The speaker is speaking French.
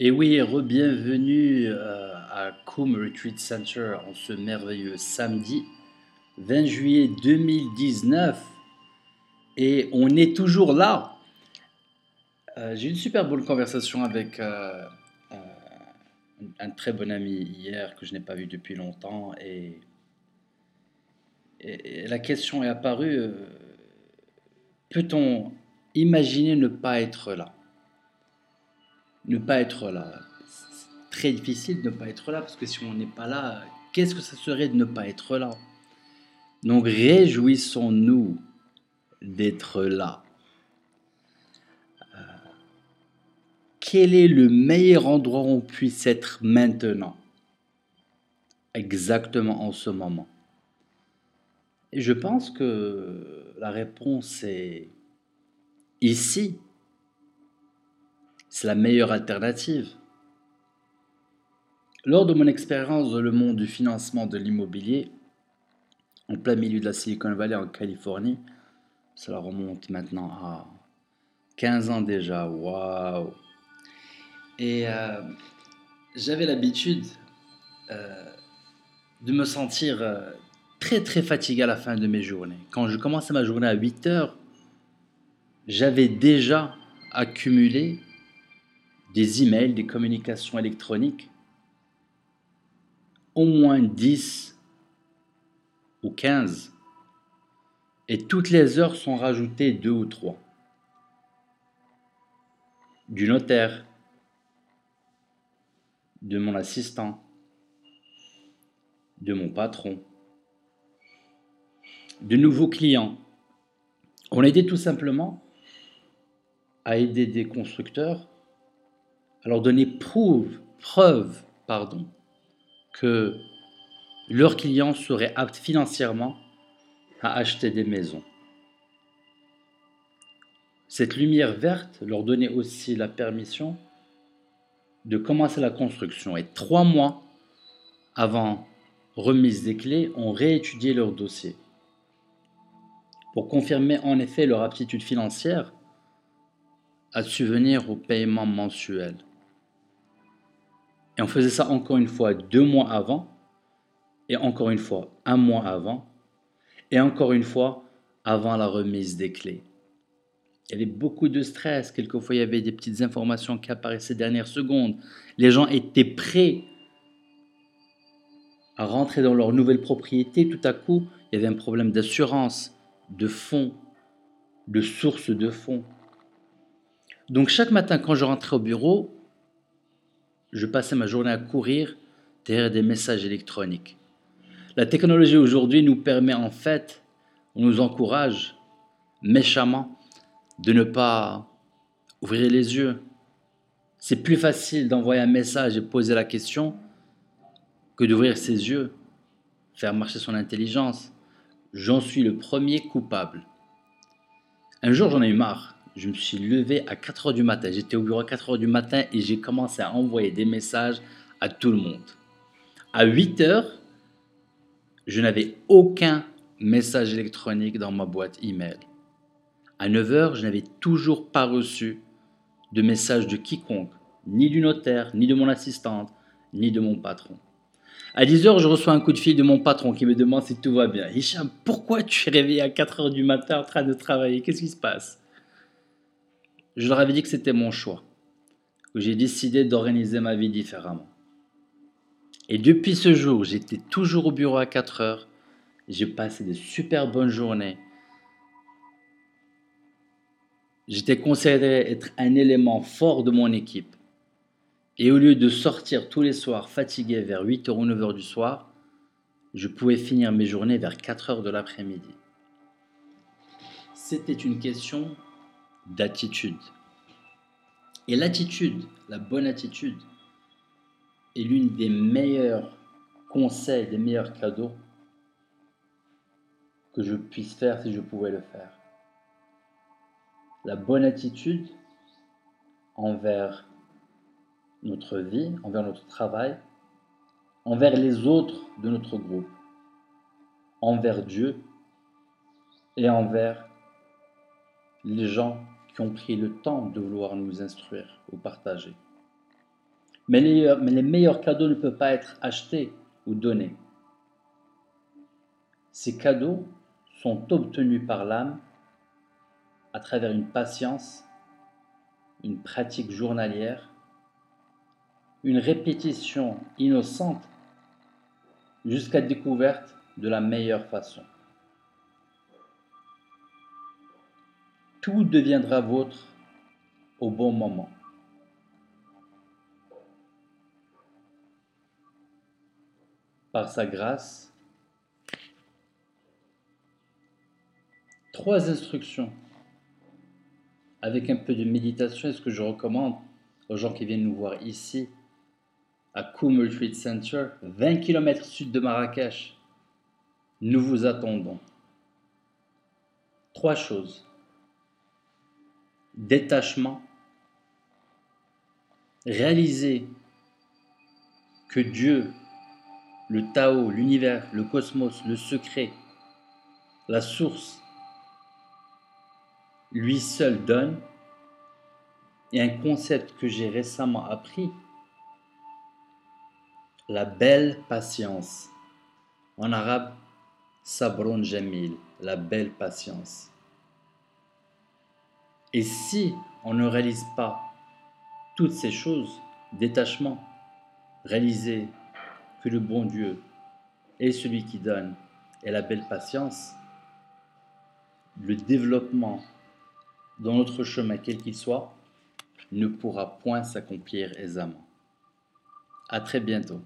Et oui, re-bienvenue euh, à Coom Retreat Center en ce merveilleux samedi 20 juillet 2019. Et on est toujours là. Euh, j'ai eu une super bonne conversation avec euh, un très bon ami hier que je n'ai pas vu depuis longtemps. Et, et la question est apparue, peut-on imaginer ne pas être là? Ne pas être là. C'est très difficile de ne pas être là parce que si on n'est pas là, qu'est-ce que ça serait de ne pas être là? Donc réjouissons-nous d'être là. Euh, quel est le meilleur endroit où on puisse être maintenant? Exactement en ce moment. Et je pense que la réponse est ici, c'est la meilleure alternative. Lors de mon expérience dans le monde du financement de l'immobilier, en plein milieu de la Silicon Valley en Californie, cela remonte maintenant à 15 ans déjà, waouh Et euh, j'avais l'habitude euh, de me sentir euh, très très fatigué à la fin de mes journées. Quand je commençais ma journée à 8 heures, j'avais déjà accumulé des emails, des communications électroniques, au moins 10 ou 15. Et toutes les heures sont rajoutées deux ou trois. Du notaire, de mon assistant, de mon patron, de nouveaux clients. On a aidé tout simplement à aider des constructeurs leur donner preuve, pardon, que leurs clients seraient aptes financièrement à acheter des maisons. Cette lumière verte leur donnait aussi la permission de commencer la construction. Et trois mois avant remise des clés, on réétudiait leur dossier pour confirmer en effet leur aptitude financière à subvenir au paiement mensuel. Et on faisait ça encore une fois deux mois avant, et encore une fois un mois avant, et encore une fois avant la remise des clés. Il y avait beaucoup de stress, quelquefois il y avait des petites informations qui apparaissaient dernière seconde. Les gens étaient prêts à rentrer dans leur nouvelle propriété. Tout à coup, il y avait un problème d'assurance, de fonds, de source de fonds. Donc chaque matin quand je rentrais au bureau, je passais ma journée à courir derrière des messages électroniques. La technologie aujourd'hui nous permet en fait, on nous encourage méchamment de ne pas ouvrir les yeux. C'est plus facile d'envoyer un message et poser la question que d'ouvrir ses yeux, faire marcher son intelligence. J'en suis le premier coupable. Un jour, j'en ai eu marre je me suis levé à 4 heures du matin. J'étais au bureau à 4 heures du matin et j'ai commencé à envoyer des messages à tout le monde. À 8 heures, je n'avais aucun message électronique dans ma boîte email. À 9 heures, je n'avais toujours pas reçu de message de quiconque, ni du notaire, ni de mon assistante, ni de mon patron. À 10 heures, je reçois un coup de fil de mon patron qui me demande si tout va bien. Hicham, pourquoi tu es réveillé à 4 heures du matin en train de travailler? Qu'est-ce qui se passe? Je leur avais dit que c'était mon choix, que j'ai décidé d'organiser ma vie différemment. Et depuis ce jour, j'étais toujours au bureau à 4 heures, j'ai passé des super bonnes journées. J'étais considéré être un élément fort de mon équipe. Et au lieu de sortir tous les soirs fatigué vers 8h ou 9h du soir, je pouvais finir mes journées vers 4h de l'après-midi. C'était une question d'attitude. Et l'attitude, la bonne attitude, est l'une des meilleurs conseils, des meilleurs cadeaux que je puisse faire si je pouvais le faire. La bonne attitude envers notre vie, envers notre travail, envers les autres de notre groupe, envers Dieu et envers les gens ont pris le temps de vouloir nous instruire ou partager. Mais les, mais les meilleurs cadeaux ne peuvent pas être achetés ou donnés. Ces cadeaux sont obtenus par l'âme à travers une patience, une pratique journalière, une répétition innocente jusqu'à découverte de la meilleure façon. Tout deviendra vôtre au bon moment. Par sa grâce, trois instructions avec un peu de méditation, est ce que je recommande aux gens qui viennent nous voir ici, à Koum Retreat Center, 20 km sud de Marrakech. Nous vous attendons. Trois choses. Détachement. Réaliser que Dieu, le Tao, l'univers, le cosmos, le secret, la source, lui seul donne, et un concept que j'ai récemment appris, la belle patience. En arabe, sabron jamil, la belle patience. Et si on ne réalise pas toutes ces choses, détachement, réaliser que le bon Dieu est celui qui donne et la belle patience, le développement dans notre chemin, quel qu'il soit, ne pourra point s'accomplir aisément. À très bientôt.